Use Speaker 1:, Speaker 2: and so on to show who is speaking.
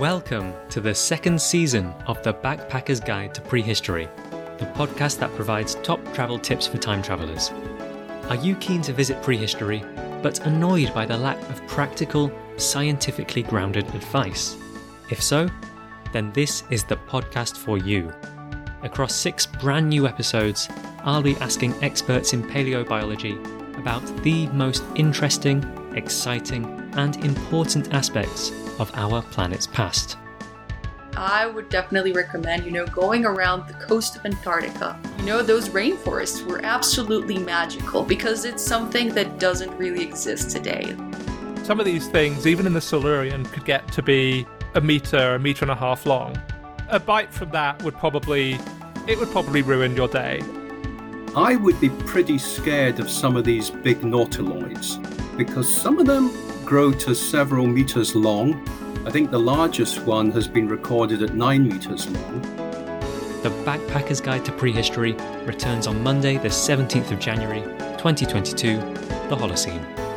Speaker 1: Welcome to the second season of The Backpacker's Guide to Prehistory, the podcast that provides top travel tips for time travelers. Are you keen to visit prehistory, but annoyed by the lack of practical, scientifically grounded advice? If so, then this is the podcast for you. Across six brand new episodes, I'll be asking experts in paleobiology about the most interesting, exciting, and important aspects of our planet's past.
Speaker 2: I would definitely recommend, you know, going around the coast of Antarctica. You know, those rainforests were absolutely magical because it's something that doesn't really exist today.
Speaker 3: Some of these things, even in the Silurian, could get to be a meter, a meter and a half long. A bite from that would probably it would probably ruin your day.
Speaker 4: I would be pretty scared of some of these big nautiloids because some of them grow to several meters long. I think the largest one has been recorded at 9 meters long.
Speaker 1: The Backpacker's Guide to Prehistory returns on Monday, the 17th of January, 2022, the Holocene.